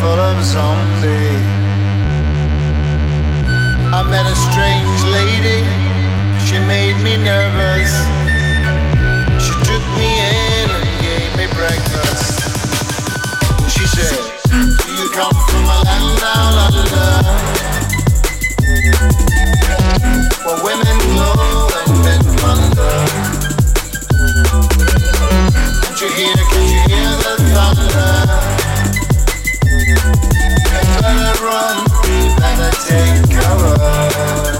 full of zombie. I met a strange lady, she made me nervous. She took me in and gave me breakfast. She said, Do you come from a land down under? Where women glow and men wonder. Can't you hear, can you hear the thunder? run, we better take cover.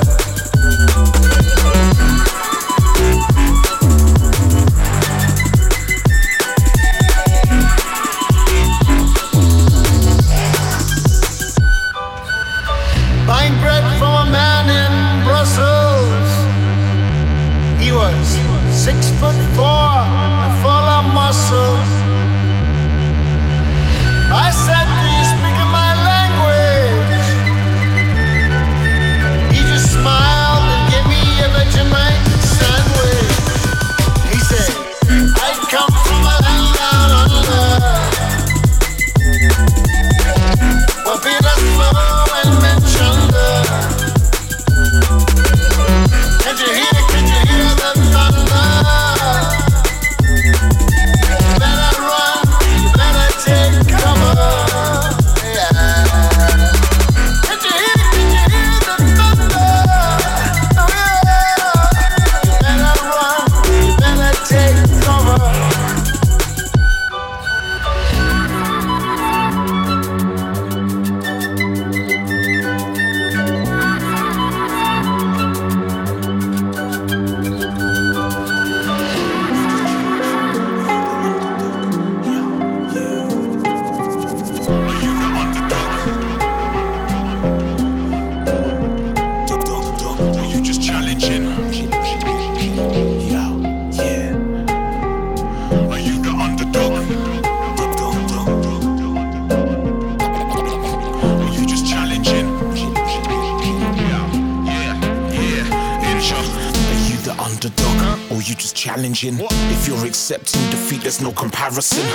Comparison.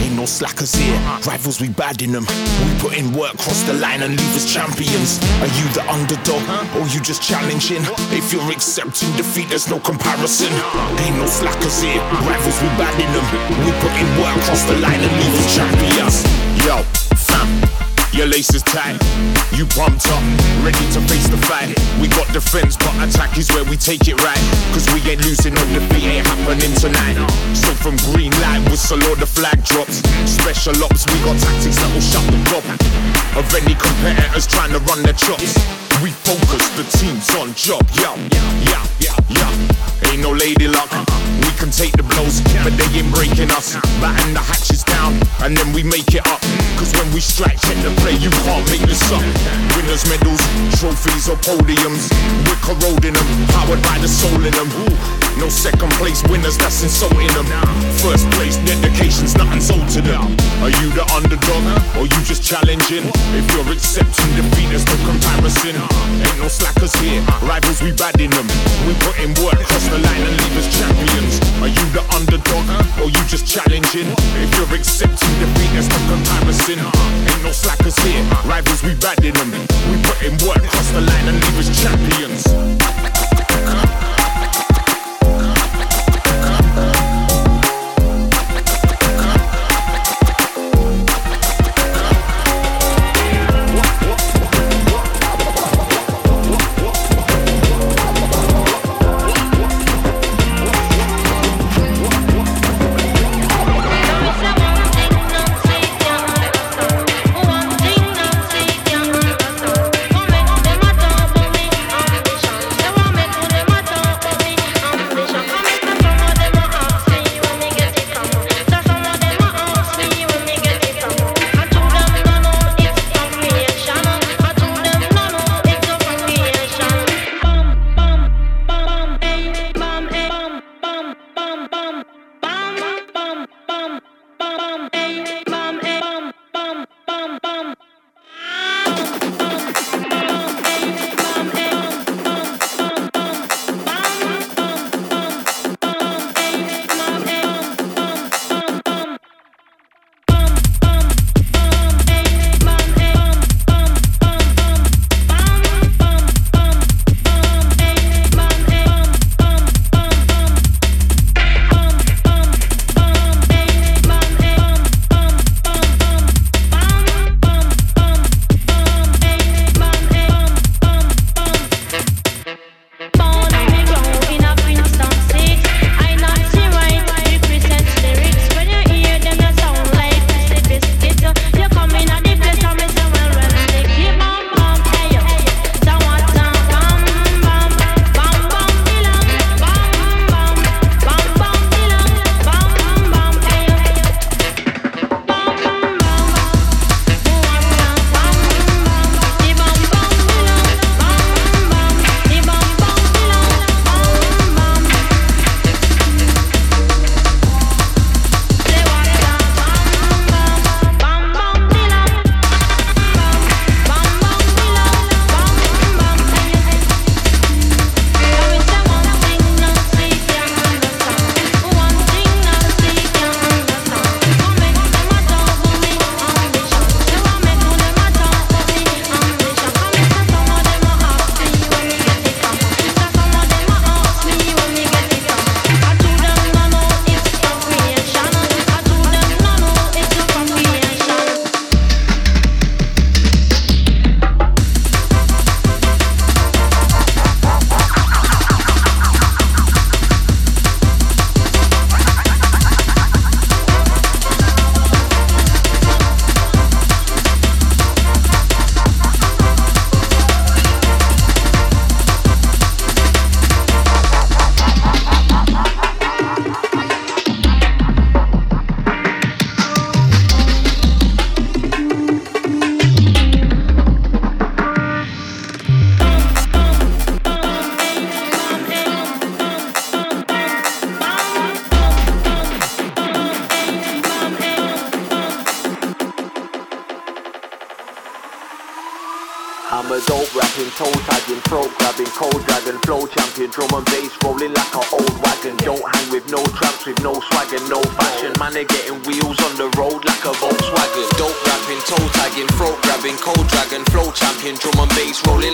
Ain't no slackers here, rivals we bad in them. We put in work, cross the line and leave us champions. Are you the underdog or you just challenging? If you're accepting defeat, there's no comparison. Ain't no slackers here, rivals we bad in them. We put in work, cross the line and leave us champions. Yo, fam. Your lace is tight, you pumped up, ready to face the fight. We got defense, but attack is where we take it right. Cause we ain't losing, no defeat ain't happening tonight. So from green light, whistle or the flag drops. Special ops, we got tactics that will shut the top of any competitors trying to run their chops. We focus, the team's on job, yeah, yeah, yeah, yeah. Ain't no lady luck. We can take the blows, but they ain't breaking us. Batten the hatches down, and then we make it up. Cause when we strike, check the play, you can't make this up. Winners' medals, trophies, or podiums. We're corroding them, powered by the soul in them. No second place winners, that's insulting them. First place, dedication's nothing sold to them. Are you the underdog, or you just challenging? If you're accepting defeat, there's no comparison. Ain't no slackers here, rivals we bad in them. We put in work, cross the line and leave us champions. Are you the underdog, or you just challenging? If you're accepting defeat, there's no comparison. Ain't no slackers here, rivals we bad them. We put in work, cross the line and leave us champions. drum and bass rolling like an old wagon. Don't hang with no tramps with no swagger, no fashion. Man, they're getting wheels on the road like a Volkswagen. Dope rapping, toe tagging, throat grabbing, cold dragon, flow champion, drum and bass rolling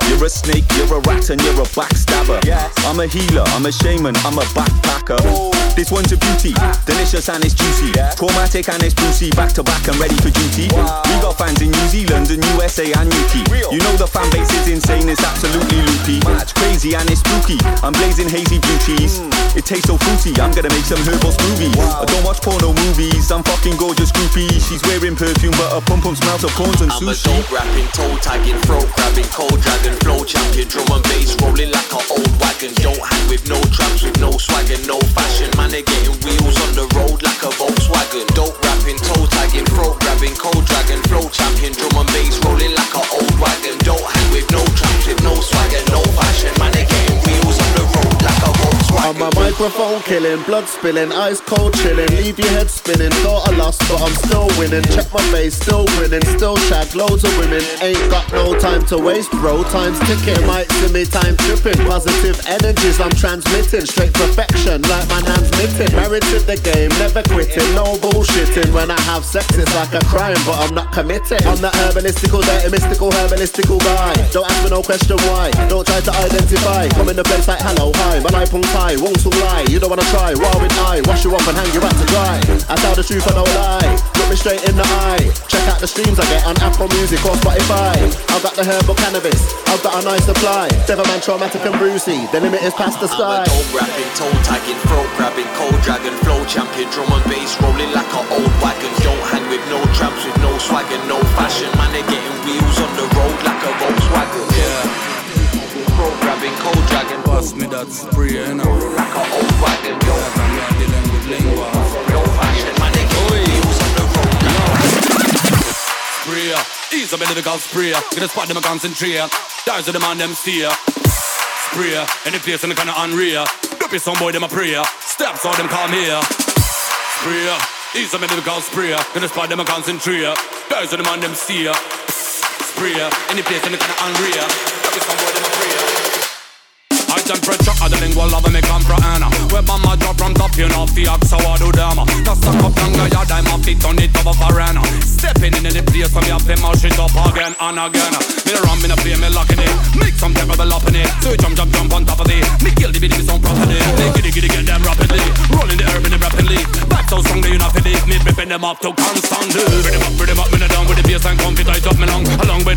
You're a snake, you're a rat, and you're a backstabber. Yes. I'm a healer, I'm a shaman, I'm a backpacker. Oh. This one's a beauty, ah. delicious and it's juicy. Yeah. Traumatic and it's brucey, back to back and ready for duty. Wow. We got fans in New Zealand and USA and UK. You know the fan base is insane, it's absolutely loopy. It's crazy and it's spooky. I'm blazing hazy blue cheese. Mm. It tastes so fruity, I'm gonna make some herbal smoothies. Wow. I don't watch porno movies, I'm fucking gorgeous groupie. She's wearing perfume, but her pum pum smells of prawns and I'm sushi. I'm a dope rapping, toe tagging, throat grabbing, cold dragon, flow champion, drum and bass rolling like an old wagon. Don't hang with no traps, with no swagger, no fashion. Man, they're getting wheels on the road like a Volkswagen. Dope rapping, toe tagging, throat grabbing, cold dragon, flow champion, drum and bass rolling like an old wagon. Don't hang with no traps, with no swagger, no fashion. Man, they're getting wheels on the road like a microphone killing, blood spilling, ice cold chilling, leave your head spinning. Thought I lost, but I'm still winning. Check my face, still grinning, still shag, loads of women. Ain't got no time to waste, bro. Time's ticking, might see me time tripping. Positive energies I'm transmitting, straight perfection like my hands knitting. Married to the game, never quitting, no bullshitting. When I have sex, it's like a crime, but I'm not committed. I'm that herbalistical, dirty, mystical, herbalistical guy. Don't ask me no question why. Don't try to identify. Come in the place like hello, hi. My life punk high, won't so lie. You don't wanna try, raw with I. Wash you off and hang you out to dry. I tell the truth, I don't lie. Look me straight in the eye. Check out the streams I get on Apple Music or Spotify. I've got the herbal cannabis. I've got a nice supply. man, traumatic and brucey. The limit is past the sky. I'm a dope rapping, toe tagging, throat grabbing, cold dragon, flow champion, drum and bass rolling like an old wagon. Don't hang with no tramps with no swagger, no fashion. Man, they getting wheels on the road like a Volkswagen. Yeah. Throat grabbing, cold dragon. Pass me that spray, you know. Like an old wagon, yo. I'm dealing with lingua. No fashion, man, they wheels on the road a Sprayer, ease up in the golf sprayer. Gonna spot them concentrate. Dies of the man, them steer. Sprayer, any place in the kind of unreal. Don't be some boy, them a prayer. Steps all them call me here. Sprayer, ease up in the golf sprayer. Gonna spot them concentrate. Dies of the man, them steer. Sprayer, any place in the kind of unreal. Don't the lingual love me come Anna. Drop from top, you know, the I do them. Now stuck up younger, yeah, dime my it of a arena. Stepping in the place, so me have to mash it up again and again. Me the the me locking it. Make some it. So jump, jump, jump on top of. Me kill the properly. They giddy, giddy, get them rapidly. Rolling the the rapidly. Back so strong, you not. Me them up to constantly. Bring them up, bring them up, me down with the bass and comfy tight up me long. Along with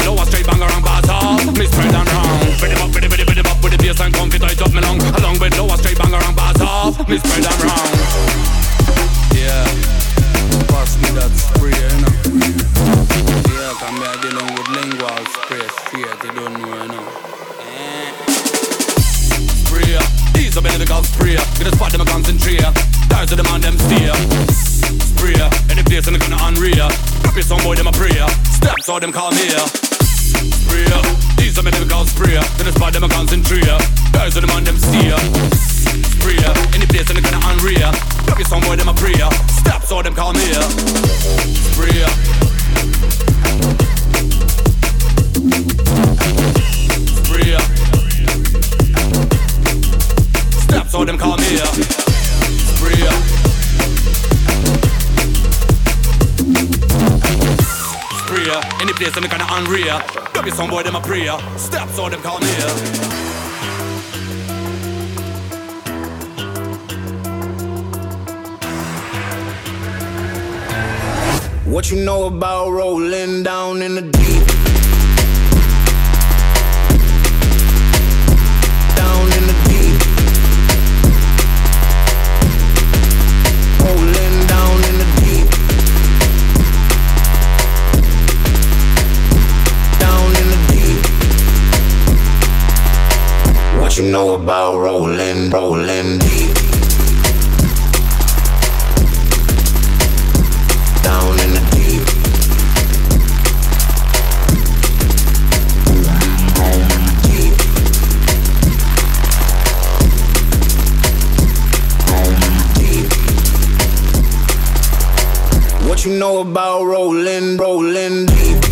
and round. Yeah. Pass me that spray, you know. Yeah, come here with spray you don't know, you know. These are medical spray. Spot them and concentrate. Them steer. Spray, any place in the gonna unreal. Some boy, them a prayer. Steps all them these are medical spray. Spot them and concentrate. Them steer. Spray, any place in the gonna unreal. Drop it some boy, them a prayer. Them me here. Them me here. Any place boy them a prayer. Steps all them call me here. What you know about rolling down in the deep? Down in the deep. Rolling down in the deep. Down in the deep. What you know about rolling, rolling deep? What you know about rolling, rolling deep?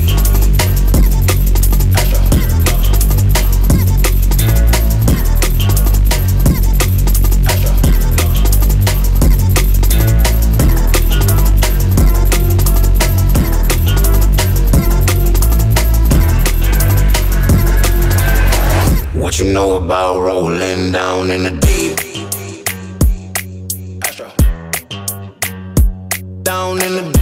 What you know about rolling down in the deep? Down in the Astro.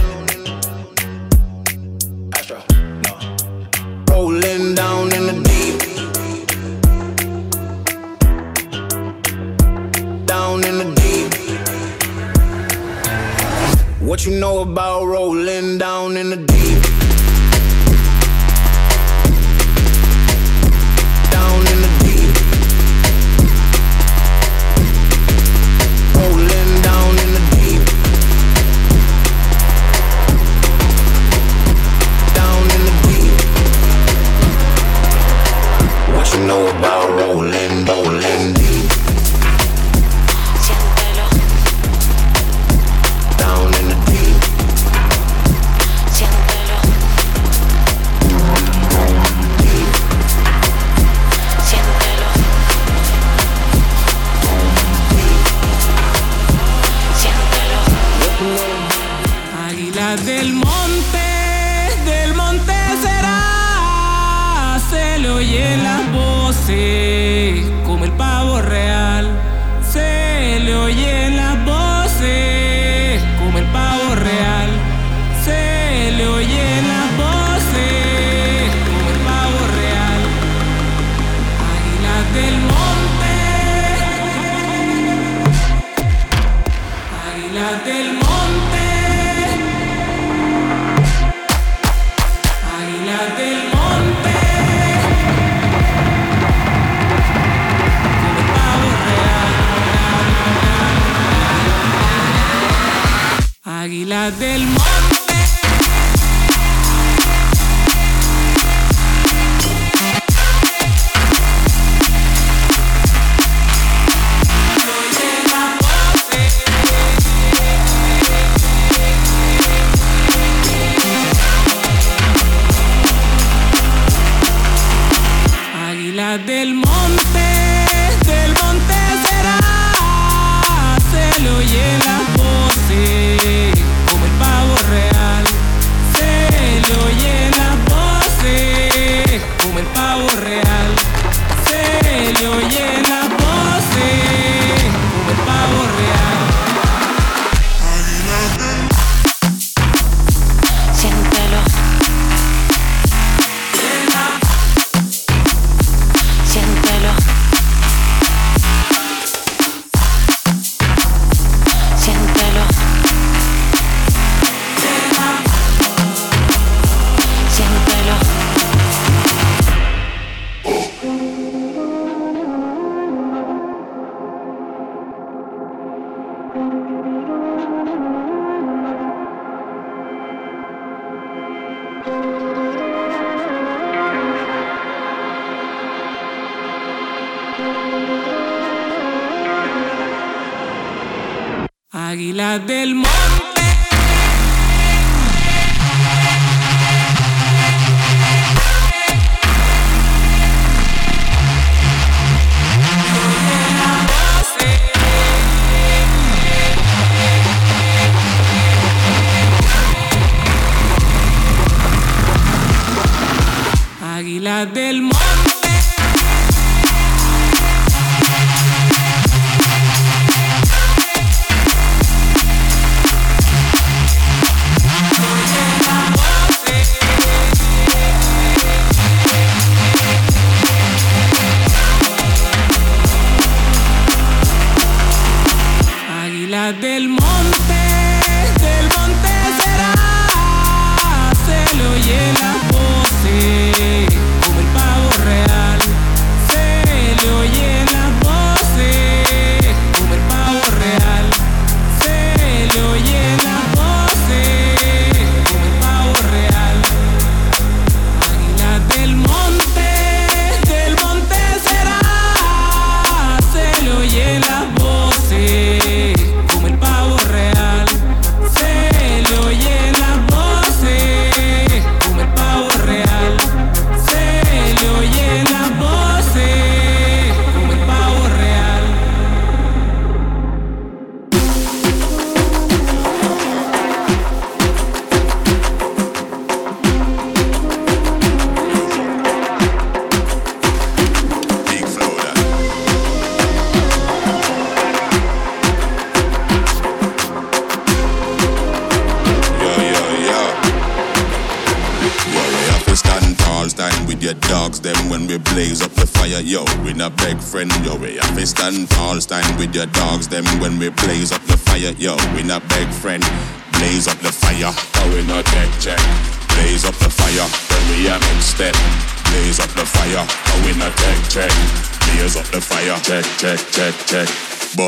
del mundo.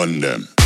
Burn them.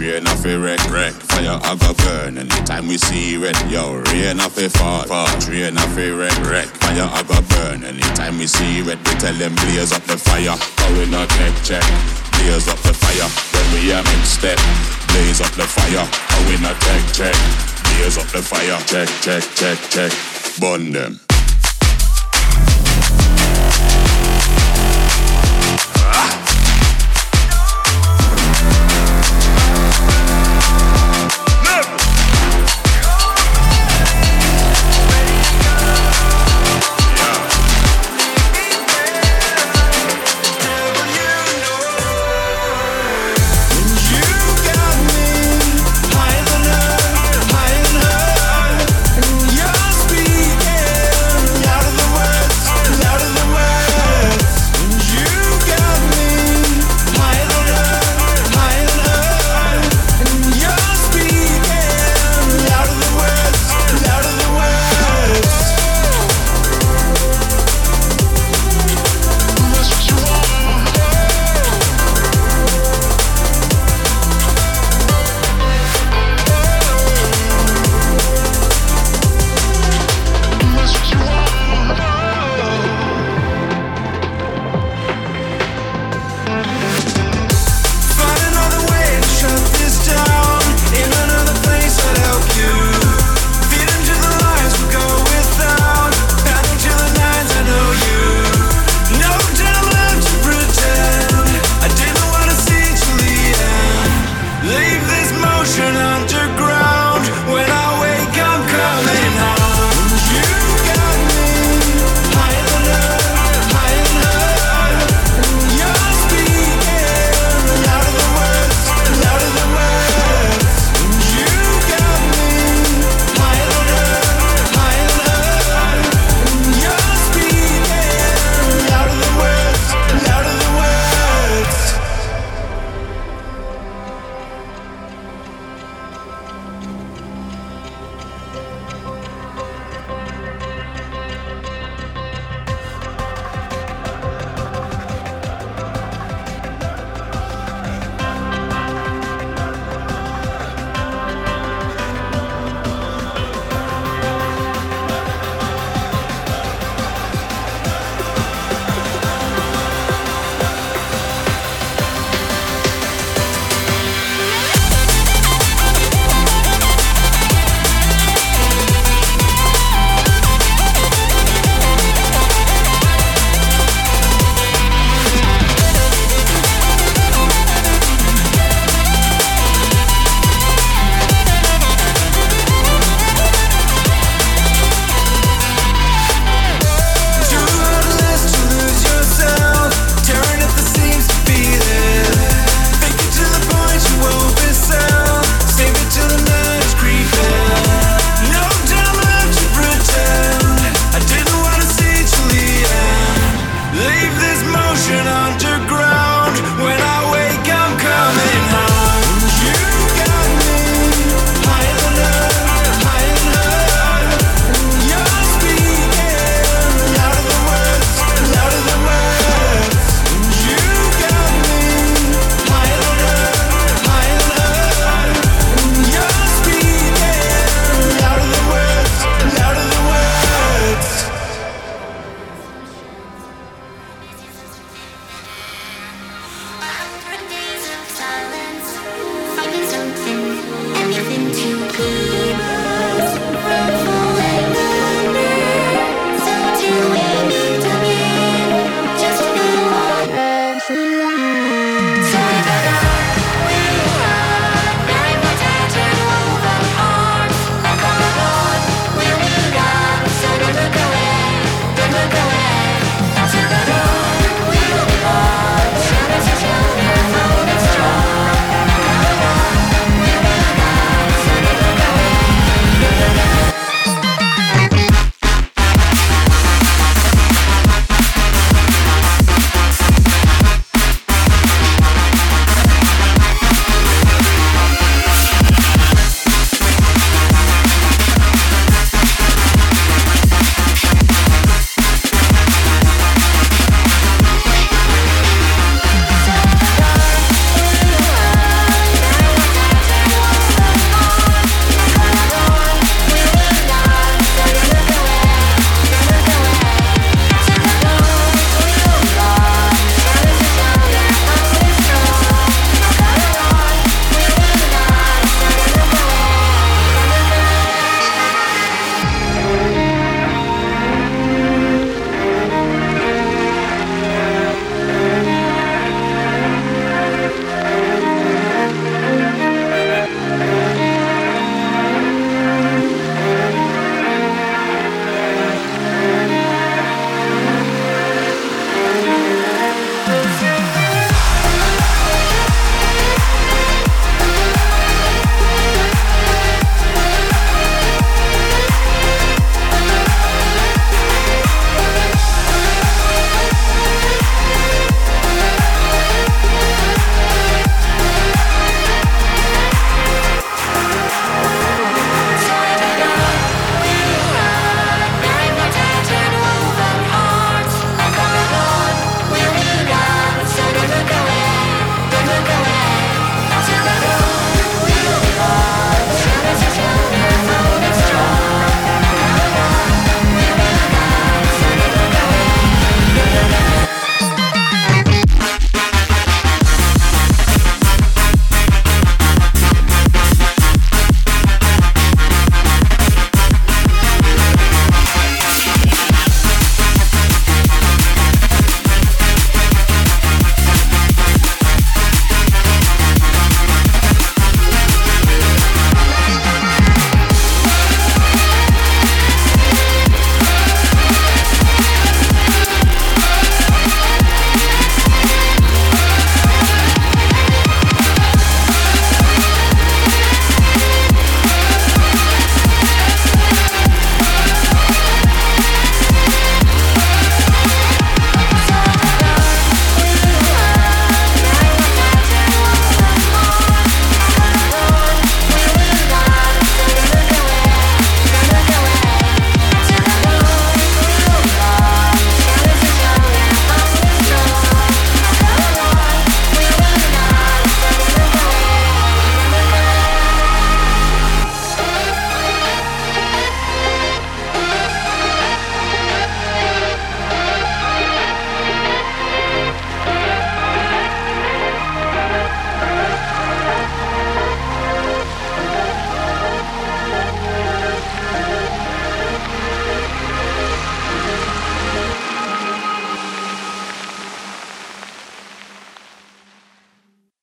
Train off a wreck, wreck. Fire I go burn anytime we see red. Yo, rain off a fall, fall. Train off a wreck, wreck. Fire I go burn anytime we see red. We tell them blaze up the fire. How we not check, check. Blaze up the fire. When we am in step. Blaze up the fire. How we not check, check. Blaze up the fire. Check, check, check, check. Burn them.